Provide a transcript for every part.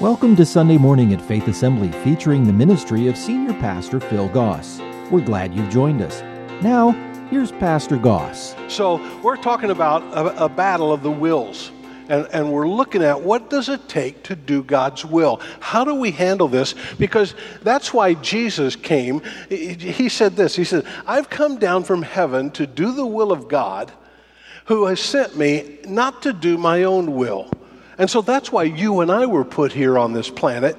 Welcome to Sunday Morning at Faith Assembly featuring the ministry of Senior Pastor Phil Goss. We're glad you've joined us. Now, here's Pastor Goss. So, we're talking about a, a battle of the wills. And, and, we're looking at what does it take to do god's will how do we handle this because that's why jesus came he said this he said i've come down from heaven to do the will of god who has sent me not to do my own will and so that's why you and I were put here on this planet.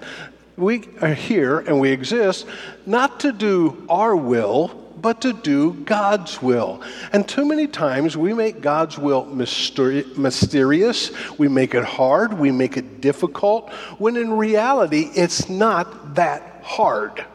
We are here and we exist not to do our will, but to do God's will. And too many times we make God's will mysteri- mysterious, we make it hard, we make it difficult, when in reality it's not that hard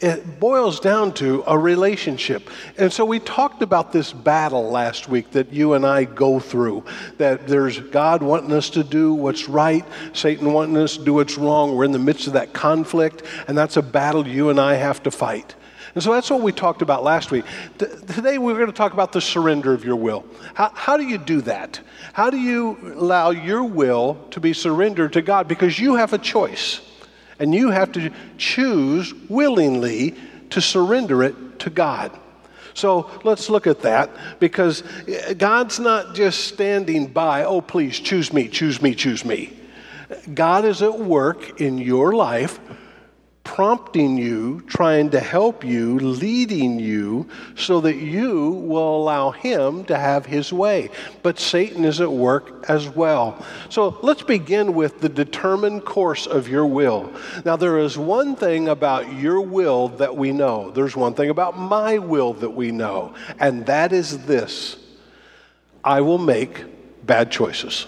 it boils down to a relationship. And so we talked about this battle last week that you and I go through that there's God wanting us to do what's right, Satan wanting us to do what's wrong. We're in the midst of that conflict, and that's a battle you and I have to fight. And so that's what we talked about last week. today we're going to talk about the surrender of your will. How, how do you do that? How do you allow your will to be surrendered to God? Because you have a choice. And you have to choose willingly to surrender it to God. So let's look at that because God's not just standing by, oh, please choose me, choose me, choose me. God is at work in your life prompting you, trying to help you, leading you, so that you will allow Him to have His way. But Satan is at work as well. So let's begin with the determined course of your will. Now, there is one thing about your will that we know, there's one thing about my will that we know, and that is this I will make bad choices.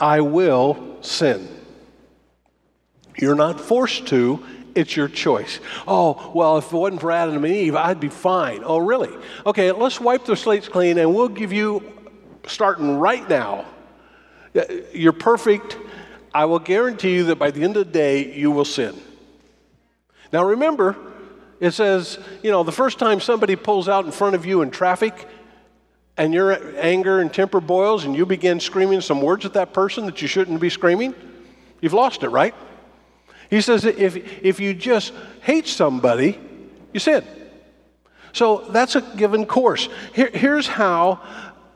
I will sin. You're not forced to, it's your choice. Oh, well, if it wasn't for Adam and Eve, I'd be fine. Oh, really? Okay, let's wipe the slates clean and we'll give you, starting right now, uh, you're perfect. I will guarantee you that by the end of the day, you will sin. Now, remember, it says, you know, the first time somebody pulls out in front of you in traffic and your anger and temper boils and you begin screaming some words at that person that you shouldn't be screaming, you've lost it, right? He says if, if you just hate somebody, you sin. So that's a given course. Here, here's how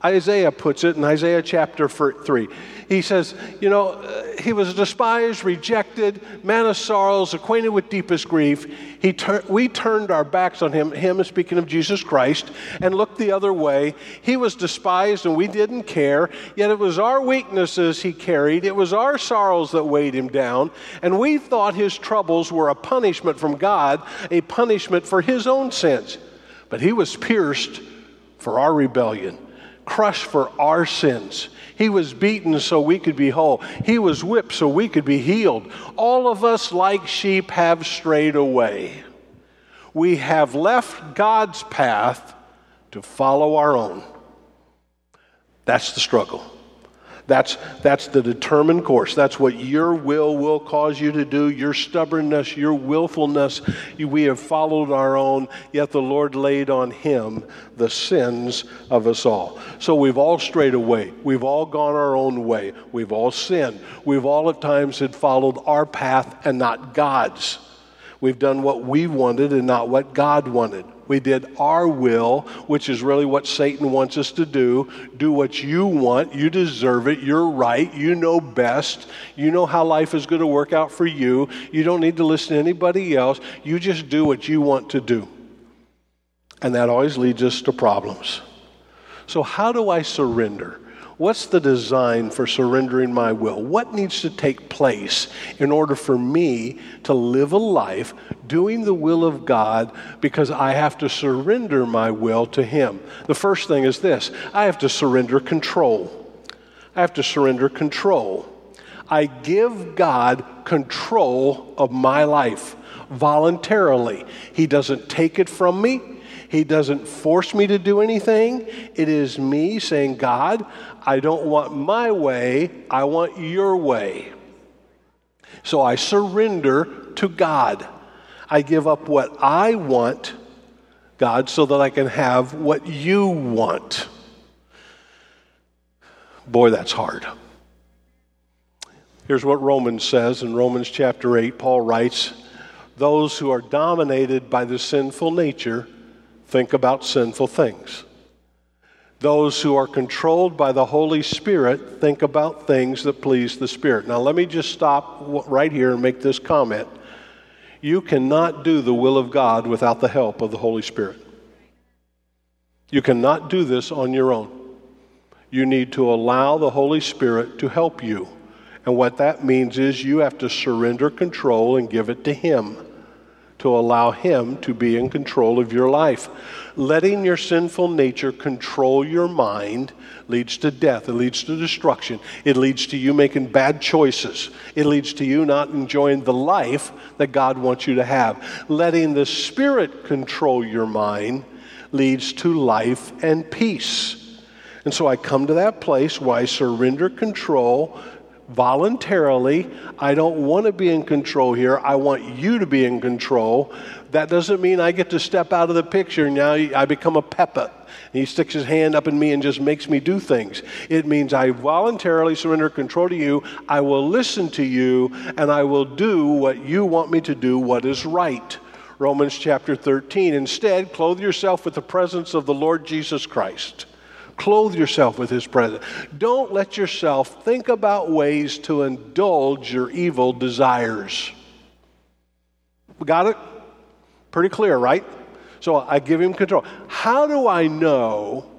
Isaiah puts it in Isaiah chapter 3. He says, You know, uh, he was despised, rejected, man of sorrows, acquainted with deepest grief. He tur- we turned our backs on him, him speaking of Jesus Christ, and looked the other way. He was despised and we didn't care, yet it was our weaknesses he carried, it was our sorrows that weighed him down, and we thought his troubles were a punishment from God, a punishment for his own sins. But he was pierced for our rebellion crushed for our sins. He was beaten so we could be whole. He was whipped so we could be healed. All of us, like sheep, have strayed away. We have left God's path to follow our own. That's the struggle. That's, that's the determined course. That's what your will will cause you to do, your stubbornness, your willfulness. We have followed our own, yet the Lord laid on him the sins of us all. So we've all strayed away. We've all gone our own way. We've all sinned. We've all at times had followed our path and not God's. We've done what we wanted and not what God wanted. We did our will, which is really what Satan wants us to do. Do what you want. You deserve it. You're right. You know best. You know how life is going to work out for you. You don't need to listen to anybody else. You just do what you want to do. And that always leads us to problems. So, how do I surrender? What's the design for surrendering my will? What needs to take place in order for me to live a life doing the will of God because I have to surrender my will to Him? The first thing is this I have to surrender control. I have to surrender control. I give God control of my life voluntarily. He doesn't take it from me. He doesn't force me to do anything. It is me saying, God, I don't want my way, I want your way. So I surrender to God. I give up what I want, God, so that I can have what you want. Boy, that's hard. Here's what Romans says in Romans chapter 8. Paul writes, Those who are dominated by the sinful nature think about sinful things. Those who are controlled by the Holy Spirit think about things that please the Spirit. Now, let me just stop right here and make this comment. You cannot do the will of God without the help of the Holy Spirit. You cannot do this on your own. You need to allow the Holy Spirit to help you. And what that means is you have to surrender control and give it to Him to allow Him to be in control of your life. Letting your sinful nature control your mind leads to death, it leads to destruction, it leads to you making bad choices, it leads to you not enjoying the life that God wants you to have. Letting the Spirit control your mind leads to life and peace. And so I come to that place where I surrender control voluntarily. I don't want to be in control here. I want you to be in control. That doesn't mean I get to step out of the picture now I become a puppet. He sticks his hand up in me and just makes me do things. It means I voluntarily surrender control to you. I will listen to you and I will do what you want me to do, what is right. Romans chapter 13. Instead, clothe yourself with the presence of the Lord Jesus Christ. Clothe yourself with His presence. Don't let yourself think about ways to indulge your evil desires. Got it? Pretty clear, right? So I give Him control. How do I know,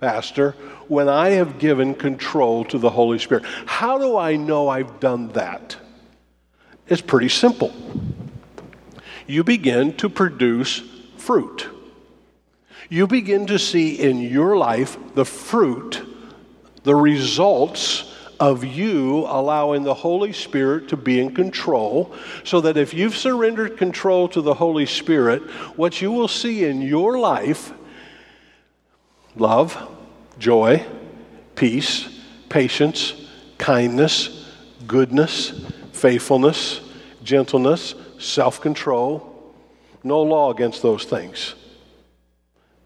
Pastor, when I have given control to the Holy Spirit? How do I know I've done that? It's pretty simple. You begin to produce fruit you begin to see in your life the fruit, the results of you allowing the Holy Spirit to be in control, so that if you've surrendered control to the Holy Spirit, what you will see in your life love, joy, peace, patience, kindness, goodness, faithfulness, gentleness, self control. No law against those things.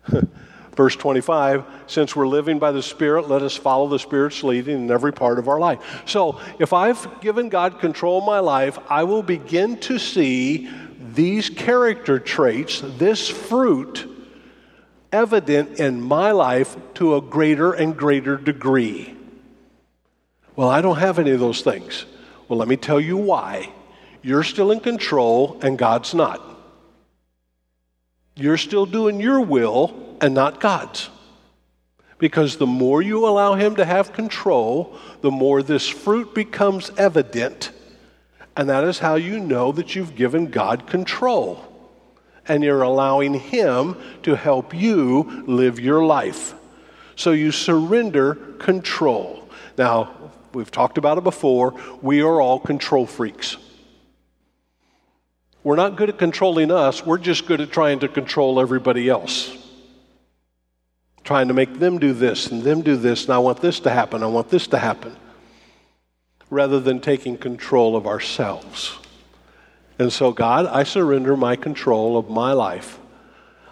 Verse 25, since we're living by the Spirit, let us follow the Spirit's leading in every part of our life. So, if I've given God control of my life, I will begin to see these character traits, this fruit, evident in my life to a greater and greater degree. Well, I don't have any of those things. Well, let me tell you why. You're still in control and God's not. You're still doing your will and not God's. Because the more you allow Him to have control, the more this fruit becomes evident. And that is how you know that you've given God control. And you're allowing Him to help you live your life. So you surrender control. Now, we've talked about it before. We are all control freaks. We're not good at controlling us, we're just good at trying to control everybody else. Trying to make them do this and them do this, and I want this to happen, I want this to happen, rather than taking control of ourselves. And so, God, I surrender my control of my life.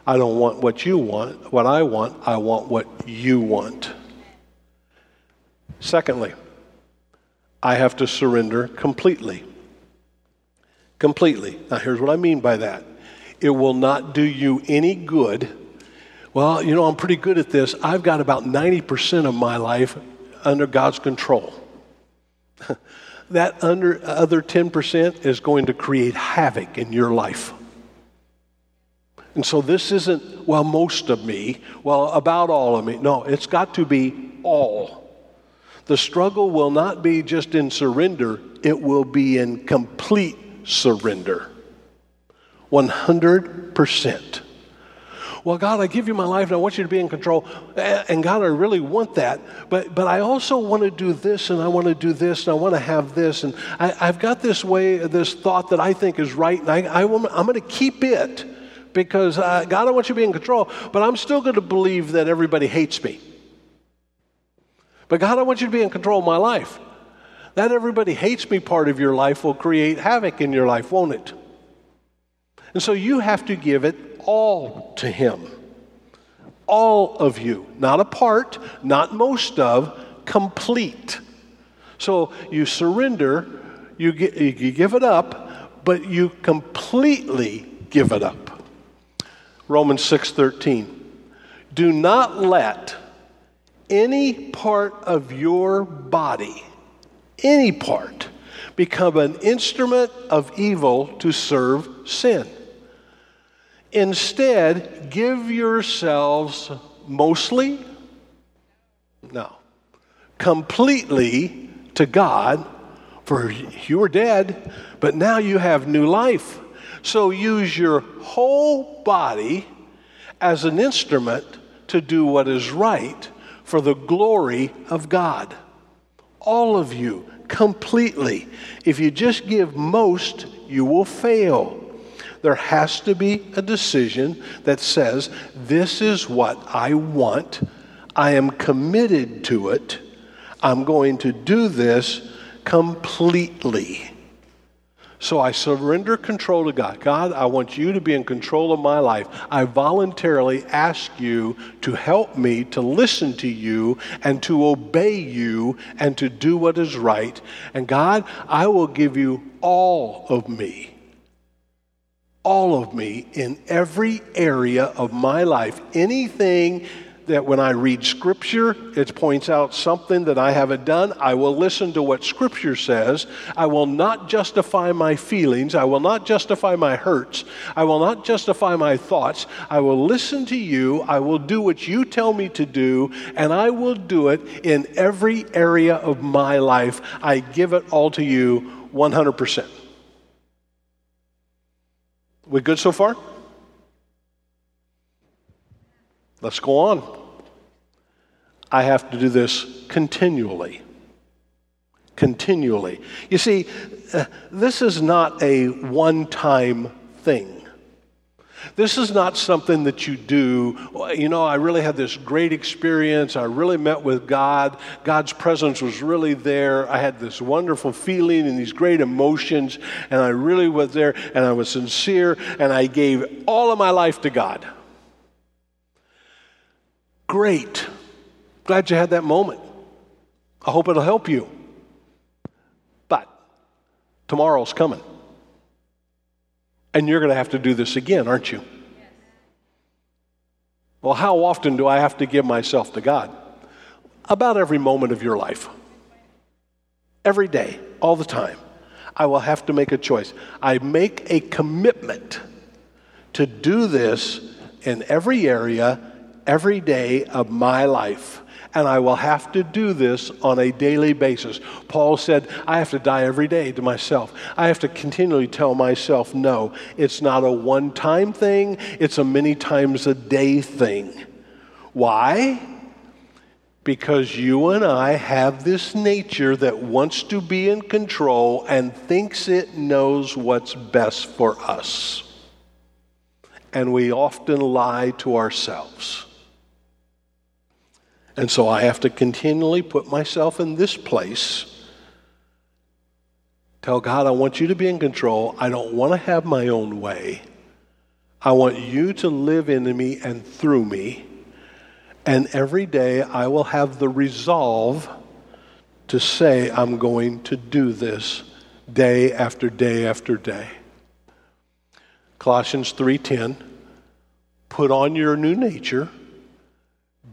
I don't want what you want, what I want, I want what you want. Secondly, I have to surrender completely completely. Now, here's what I mean by that it will not do you any good. Well, you know, I'm pretty good at this. I've got about 90% of my life under God's control. that under, other 10% is going to create havoc in your life. And so this isn't, well, most of me, well, about all of me. No, it's got to be all. The struggle will not be just in surrender, it will be in complete surrender. 100%. Well, God, I give you my life and I want you to be in control. And God, I really want that. But, but I also want to do this and I want to do this and I want to have this. And I, have got this way, this thought that I think is right. And I, I am going to keep it because uh, God, I want you to be in control. But I'm still going to believe that everybody hates me. But God, I want you to be in control of my life. That everybody hates me part of your life will create havoc in your life, won't it? And so you have to give it all to Him. All of you, not a part, not most of, complete. So you surrender, you, get, you give it up, but you completely give it up. Romans 6:13. Do not let any part of your body, any part, become an instrument of evil to serve sin. Instead, give yourselves mostly, no, completely to God, for you were dead, but now you have new life. So use your whole body as an instrument to do what is right for the glory of God. All of you, completely. If you just give most, you will fail. There has to be a decision that says, This is what I want. I am committed to it. I'm going to do this completely. So I surrender control to God. God, I want you to be in control of my life. I voluntarily ask you to help me to listen to you and to obey you and to do what is right. And God, I will give you all of me. All of me in every area of my life. Anything that when I read Scripture, it points out something that I haven't done. I will listen to what Scripture says. I will not justify my feelings. I will not justify my hurts. I will not justify my thoughts. I will listen to you. I will do what you tell me to do, and I will do it in every area of my life. I give it all to you 100%. We good so far? Let's go on. I have to do this continually. Continually. You see, uh, this is not a one time thing. This is not something that you do. You know, I really had this great experience. I really met with God. God's presence was really there. I had this wonderful feeling and these great emotions, and I really was there, and I was sincere, and I gave all of my life to God. Great. Glad you had that moment. I hope it'll help you. But tomorrow's coming. And you're going to have to do this again, aren't you? Well, how often do I have to give myself to God? About every moment of your life. Every day, all the time. I will have to make a choice. I make a commitment to do this in every area every day of my life. And I will have to do this on a daily basis. Paul said, I have to die every day to myself. I have to continually tell myself, no, it's not a one time thing, it's a many times a day thing. Why? Because you and I have this nature that wants to be in control and thinks it knows what's best for us. And we often lie to ourselves. And so I have to continually put myself in this place. Tell God, I want you to be in control. I don't want to have my own way. I want you to live in me and through me. And every day I will have the resolve to say, I'm going to do this day after day after day. Colossians 3:10 Put on your new nature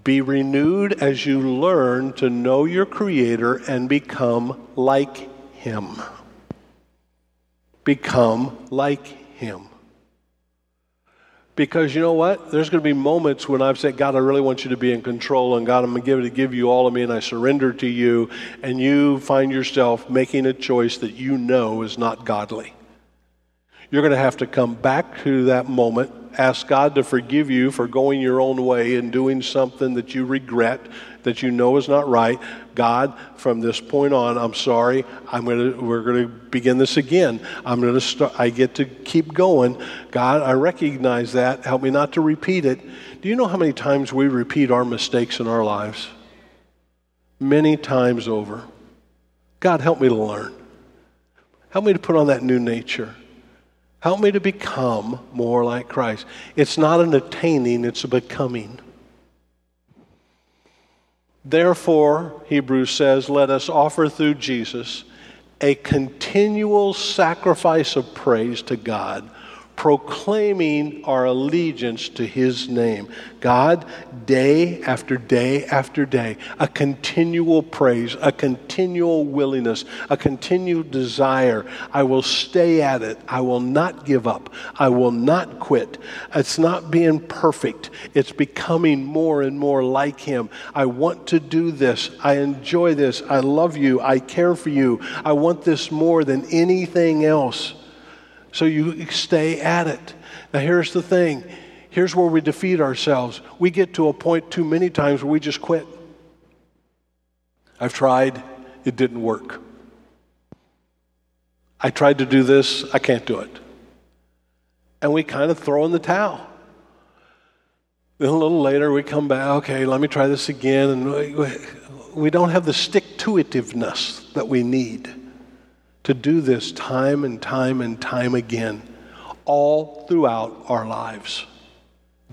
be renewed as you learn to know your Creator and become like Him. Become like Him. Because you know what? There's going to be moments when I've said, God, I really want you to be in control, and God, I'm going to give, to give you all of me, and I surrender to you, and you find yourself making a choice that you know is not godly. You're going to have to come back to that moment ask God to forgive you for going your own way and doing something that you regret, that you know is not right. God, from this point on, I'm sorry. I'm to, we're going to begin this again. I'm going to start, I get to keep going. God, I recognize that. Help me not to repeat it. Do you know how many times we repeat our mistakes in our lives? Many times over. God, help me to learn. Help me to put on that new nature. Help me to become more like Christ. It's not an attaining, it's a becoming. Therefore, Hebrews says, let us offer through Jesus a continual sacrifice of praise to God proclaiming our allegiance to His name. God, day after day after day, a continual praise, a continual willingness, a continued desire. I will stay at it. I will not give up. I will not quit. It's not being perfect, it's becoming more and more like Him. I want to do this. I enjoy this. I love you. I care for you. I want this more than anything else. So you stay at it. Now, here's the thing here's where we defeat ourselves. We get to a point too many times where we just quit. I've tried, it didn't work. I tried to do this, I can't do it. And we kind of throw in the towel. Then a little later, we come back, okay, let me try this again. And we, we don't have the stick to itiveness that we need to do this time and time and time again, all throughout our lives.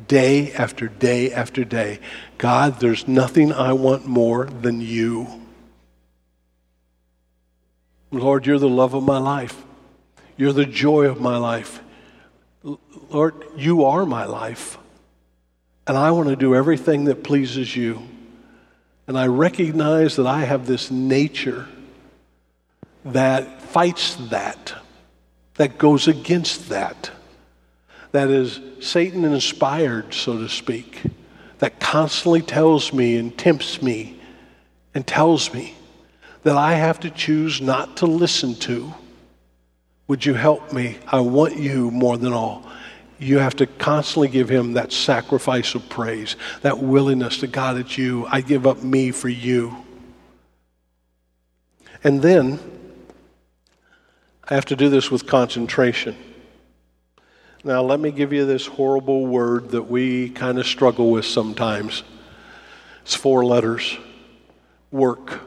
Day after day after day. God, there's nothing I want more than you. Lord, you're the love of my life. You're the joy of my life. Lord, you are my life. And I want to do everything that pleases you. And I recognize that I have this nature that fights that, that goes against that, that is Satan inspired, so to speak, that constantly tells me and tempts me and tells me that I have to choose not to listen to. Would you help me? I want you more than all. You have to constantly give him that sacrifice of praise, that willingness to God, it's you. I give up me for you. And then I have to do this with concentration. Now, let me give you this horrible word that we kind of struggle with sometimes. It's four letters work.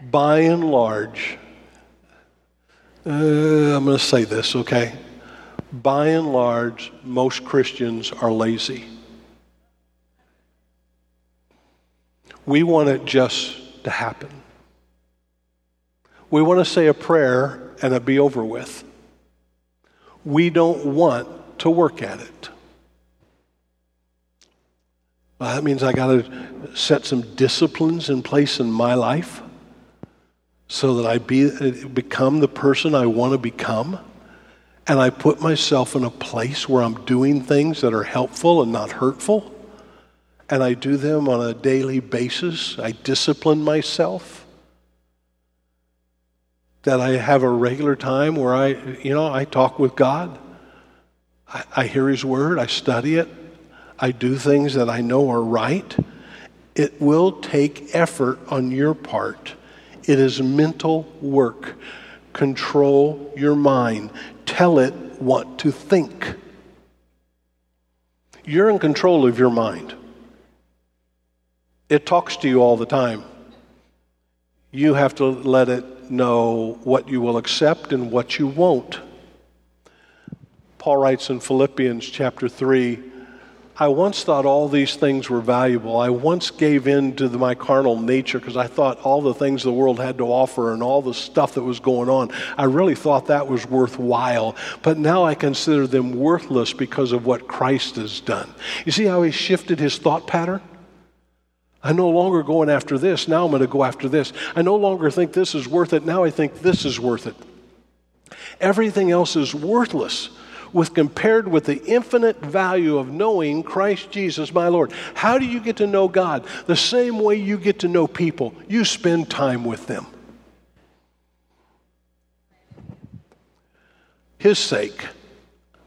By and large, uh, I'm going to say this, okay? By and large, most Christians are lazy. We want it just to happen. We want to say a prayer and it be over with. We don't want to work at it. Well, that means I got to set some disciplines in place in my life so that I be, become the person I want to become. And I put myself in a place where I'm doing things that are helpful and not hurtful. And I do them on a daily basis. I discipline myself that I have a regular time where I, you know, I talk with God. I, I, hear His Word, I study it, I do things that I know are right. It will take effort on your part. It is mental work. Control your mind, tell it what to think. You're in control of your mind. It talks to you all the time. You have to let it know what you will accept and what you won't. Paul writes in Philippians chapter 3 I once thought all these things were valuable. I once gave in to the, my carnal nature because I thought all the things the world had to offer and all the stuff that was going on, I really thought that was worthwhile. But now I consider them worthless because of what Christ has done. You see how he shifted his thought pattern? I no longer going after this. Now I'm going to go after this. I no longer think this is worth it. Now I think this is worth it. Everything else is worthless with compared with the infinite value of knowing Christ Jesus my Lord. How do you get to know God? The same way you get to know people. You spend time with them. His sake,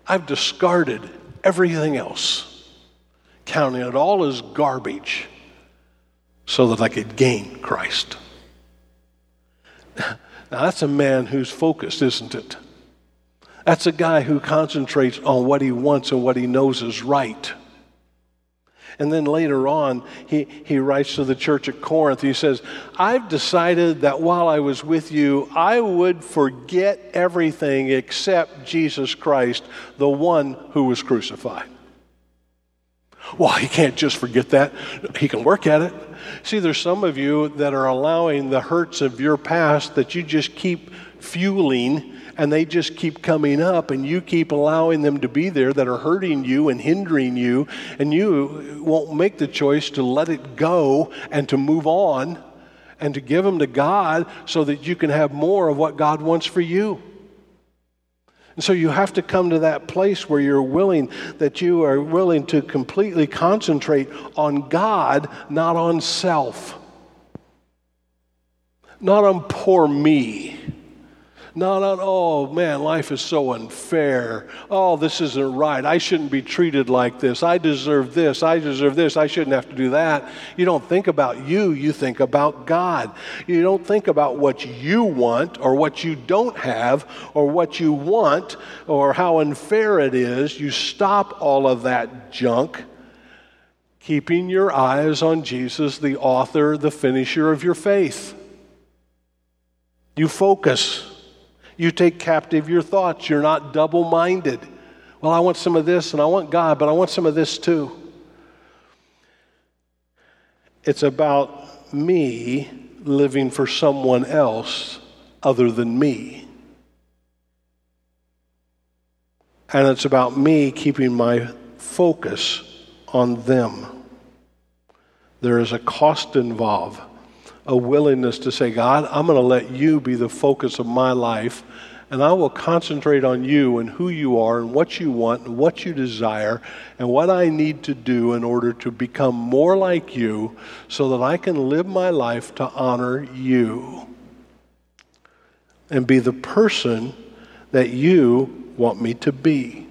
I've discarded everything else, counting it all as garbage so that I could gain Christ. Now, that's a man who's focused, isn't it? That's a guy who concentrates on what he wants and what he knows is right. And then later on, he, he writes to the church at Corinth, he says, I've decided that while I was with you, I would forget everything except Jesus Christ, the one who was crucified. Well, he can't just forget that. He can work at it. See, there's some of you that are allowing the hurts of your past that you just keep fueling and they just keep coming up and you keep allowing them to be there that are hurting you and hindering you and you won't make the choice to let it go and to move on and to give them to God so that you can have more of what God wants for you. And so you have to come to that place where you're willing, that you are willing to completely concentrate on God, not on self, not on poor me not on, oh man, life is so unfair. Oh, this isn't right. I shouldn't be treated like this. I deserve this. I deserve this. I shouldn't have to do that. You don't think about you, you think about God. You don't think about what you want or what you don't have or what you want or how unfair it is. You stop all of that junk keeping your eyes on Jesus, the author, the finisher of your faith. You focus. You take captive your thoughts. You're not double minded. Well, I want some of this and I want God, but I want some of this too. It's about me living for someone else other than me. And it's about me keeping my focus on them. There is a cost involved a willingness to say, God, I'm going to let you be the focus of my life, and I will concentrate on you and who you are and what you want and what you desire and what I need to do in order to become more like you so that I can live my life to honor you and be the person that you want me to be.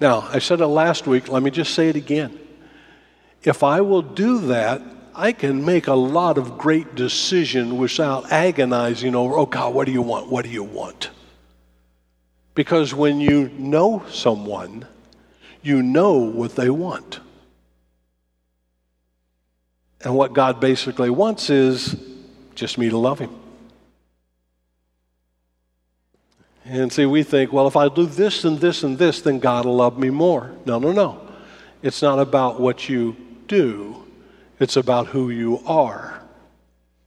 Now, I said it last week, let me just say it again. If I will do that, I can make a lot of great decisions without agonizing over, oh God, what do you want? What do you want? Because when you know someone, you know what they want. And what God basically wants is just me to love Him. And see, we think, well, if I do this and this and this, then God will love me more. No, no, no. It's not about what you do, it's about who you are,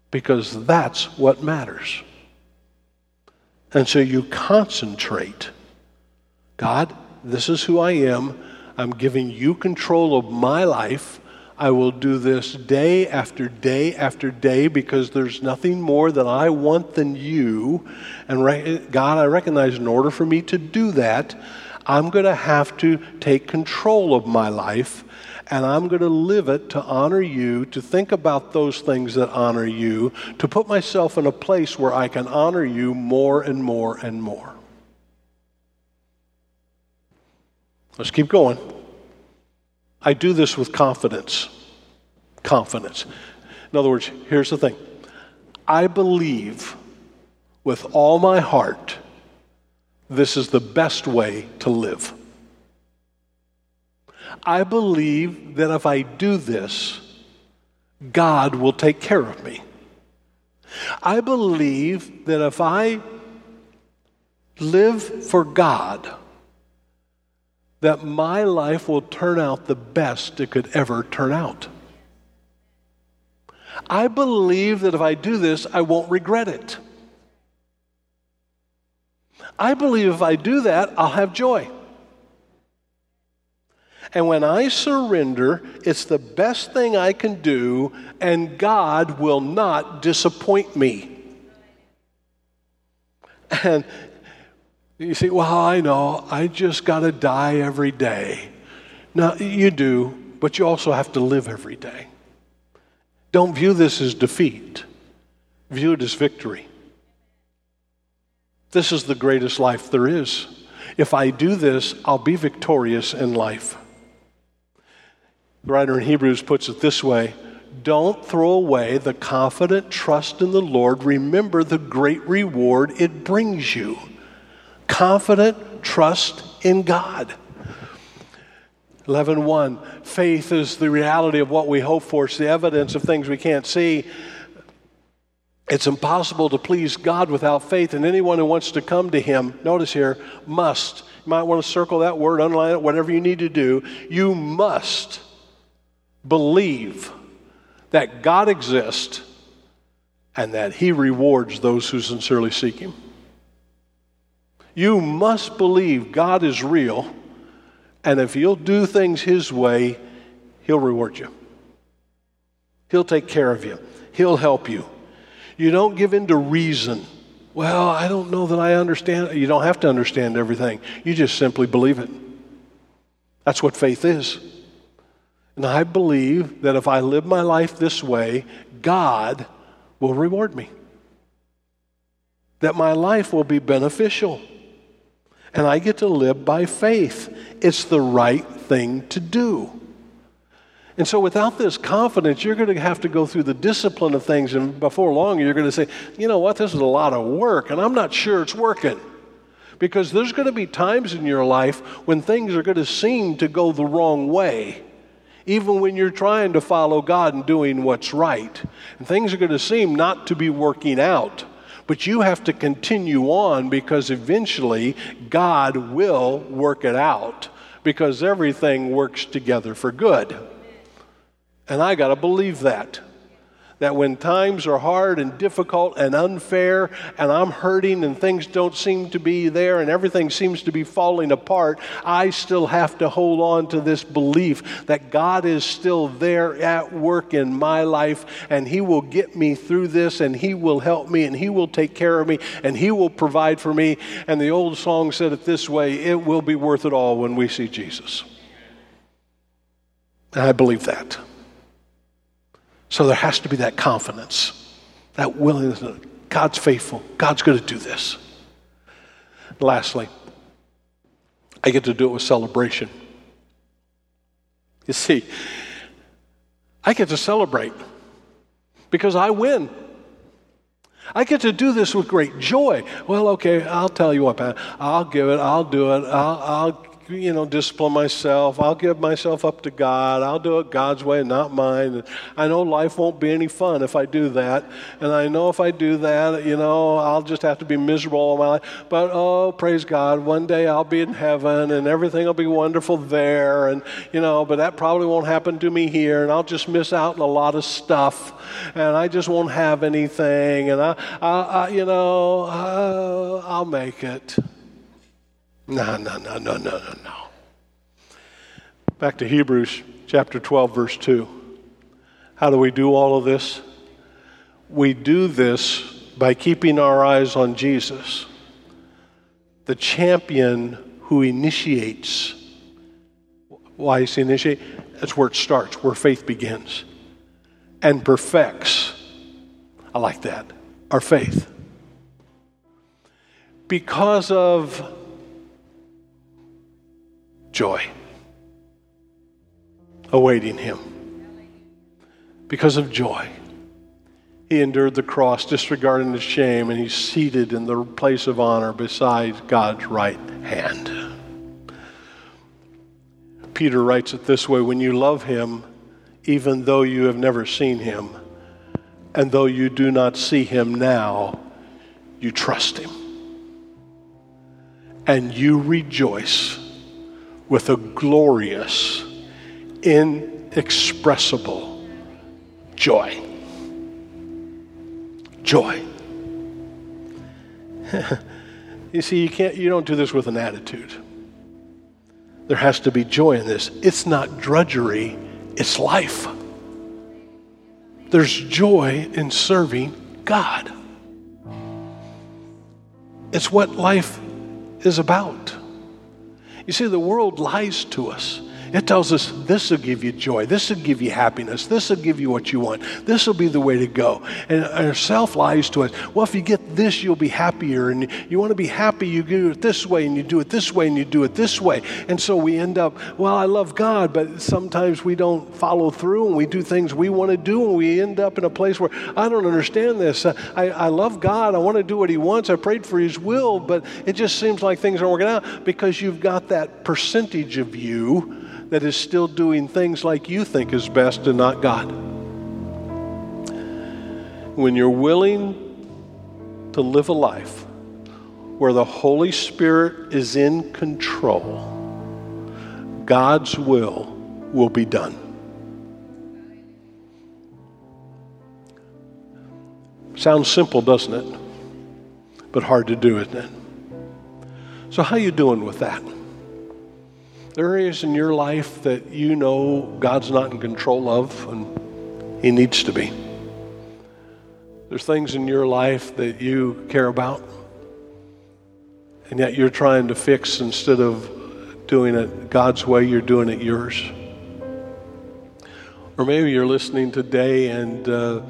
because that's what matters. And so you concentrate God, this is who I am. I'm giving you control of my life. I will do this day after day after day because there's nothing more that I want than you. And God, I recognize in order for me to do that, I'm going to have to take control of my life and I'm going to live it to honor you, to think about those things that honor you, to put myself in a place where I can honor you more and more and more. Let's keep going. I do this with confidence. Confidence. In other words, here's the thing I believe with all my heart this is the best way to live. I believe that if I do this, God will take care of me. I believe that if I live for God, that my life will turn out the best it could ever turn out. I believe that if I do this, I won't regret it. I believe if I do that, I'll have joy. And when I surrender, it's the best thing I can do, and God will not disappoint me. And you say, well, I know, I just got to die every day. Now, you do, but you also have to live every day. Don't view this as defeat, view it as victory. This is the greatest life there is. If I do this, I'll be victorious in life. The writer in Hebrews puts it this way Don't throw away the confident trust in the Lord. Remember the great reward it brings you. Confident trust in God. 11.1 Faith is the reality of what we hope for. It's the evidence of things we can't see. It's impossible to please God without faith, and anyone who wants to come to Him, notice here, must You might want to circle that word, underline it, whatever you need to do. You must believe that God exists and that He rewards those who sincerely seek Him. You must believe God is real, and if you'll do things His way, He'll reward you. He'll take care of you, He'll help you. You don't give in to reason. Well, I don't know that I understand. You don't have to understand everything, you just simply believe it. That's what faith is. And I believe that if I live my life this way, God will reward me. That my life will be beneficial. And I get to live by faith. It's the right thing to do. And so, without this confidence, you're going to have to go through the discipline of things. And before long, you're going to say, you know what, this is a lot of work, and I'm not sure it's working. Because there's going to be times in your life when things are going to seem to go the wrong way, even when you're trying to follow God and doing what's right. And things are going to seem not to be working out. But you have to continue on because eventually God will work it out because everything works together for good. And I got to believe that. That when times are hard and difficult and unfair, and I'm hurting and things don't seem to be there and everything seems to be falling apart, I still have to hold on to this belief that God is still there at work in my life and He will get me through this and He will help me and He will take care of me and He will provide for me. And the old song said it this way it will be worth it all when we see Jesus. And I believe that. So there has to be that confidence, that willingness. God's faithful. God's going to do this. Lastly, I get to do it with celebration. You see, I get to celebrate because I win. I get to do this with great joy. Well, okay, I'll tell you what, Pat. I'll give it. I'll do it. I'll, I'll you know, discipline myself. I'll give myself up to God. I'll do it God's way, not mine. And I know life won't be any fun if I do that. And I know if I do that, you know, I'll just have to be miserable all my life. But oh, praise God, one day I'll be in heaven and everything will be wonderful there. And, you know, but that probably won't happen to me here. And I'll just miss out on a lot of stuff. And I just won't have anything. And I, I, I you know, uh, I'll make it. No, no, no, no, no, no, no. Back to Hebrews chapter 12, verse 2. How do we do all of this? We do this by keeping our eyes on Jesus, the champion who initiates. Why is he initiate? That's where it starts, where faith begins, and perfects. I like that. Our faith. Because of joy awaiting him. Because of joy, he endured the cross, disregarding the shame, and he's seated in the place of honor beside God's right hand. Peter writes it this way when you love him, even though you have never seen him, and though you do not see him now, you trust him. And you rejoice with a glorious, inexpressible joy. Joy. you see, you can't you don't do this with an attitude. There has to be joy in this. It's not drudgery, it's life. There's joy in serving God. It's what life is about. You see, the world lies to us. It tells us this will give you joy, this will give you happiness, this will give you what you want, this will be the way to go. And our self lies to us. Well, if you get this, you'll be happier. And you want to be happy, you do it this way, and you do it this way, and you do it this way. And so we end up, well, I love God, but sometimes we don't follow through and we do things we want to do, and we end up in a place where I don't understand this. Uh, I, I love God, I want to do what He wants, I prayed for His will, but it just seems like things aren't working out because you've got that percentage of you that is still doing things like you think is best and not God. When you're willing to live a life where the Holy Spirit is in control, God's will will be done. Sounds simple, doesn't it? But hard to do, isn't it? So how you doing with that? There are areas in your life that you know God's not in control of and he needs to be. There's things in your life that you care about and yet you're trying to fix instead of doing it God's way, you're doing it yours. Or maybe you're listening today and uh,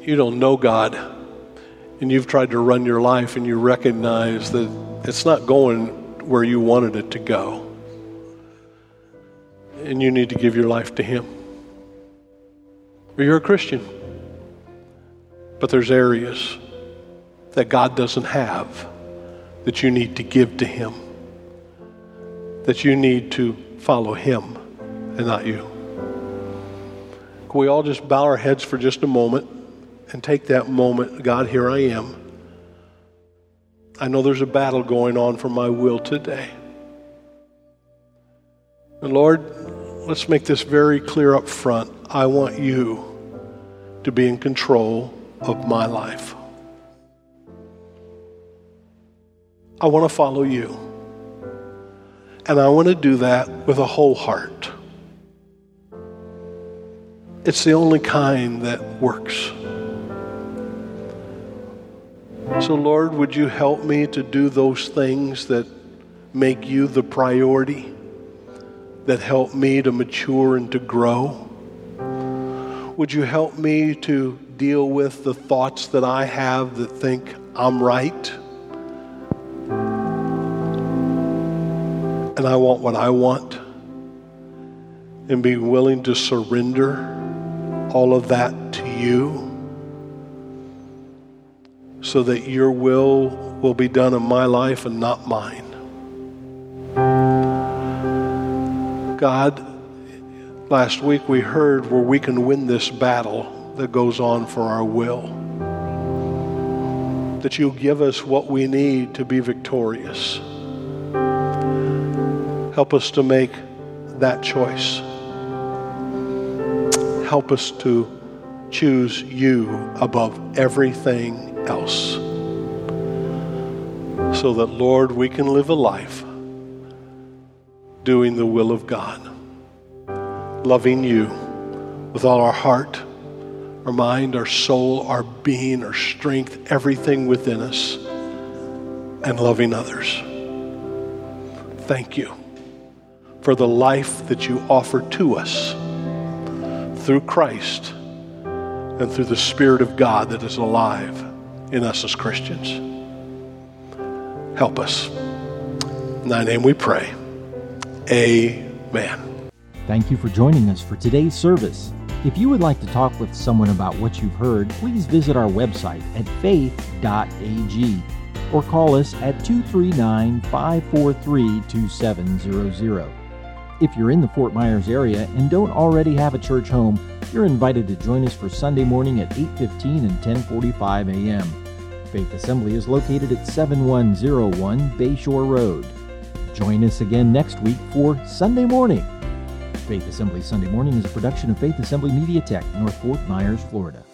you don't know God and you've tried to run your life and you recognize that it's not going where you wanted it to go. And you need to give your life to Him. Or you're a Christian, but there's areas that God doesn't have that you need to give to Him, that you need to follow Him and not you. Can we all just bow our heads for just a moment and take that moment? God, here I am. I know there's a battle going on for my will today. And Lord, let's make this very clear up front. I want you to be in control of my life. I want to follow you. And I want to do that with a whole heart. It's the only kind that works. So, Lord, would you help me to do those things that make you the priority, that help me to mature and to grow? Would you help me to deal with the thoughts that I have that think I'm right? and I want what I want, and be willing to surrender all of that to you so that your will will be done in my life and not mine. God, last week we heard where we can win this battle that goes on for our will. That you'll give us what we need to be victorious. Help us to make that choice. Help us to choose you above everything else. So that, Lord, we can live a life doing the will of God, loving you with all our heart, our mind, our soul, our being, our strength, everything within us, and loving others. Thank you for the life that you offer to us through Christ and through the Spirit of God that is alive in us as Christians. Help us. In thy name we pray. Amen. Thank you for joining us for today's service. If you would like to talk with someone about what you've heard, please visit our website at faith.ag or call us at 239 543 2700. If you're in the Fort Myers area and don't already have a church home, you're invited to join us for Sunday morning at 8:15 and 10:45 a.m. Faith Assembly is located at 7101 Bayshore Road. Join us again next week for Sunday morning. Faith Assembly Sunday Morning is a production of Faith Assembly Media Tech, North Fort Myers, Florida.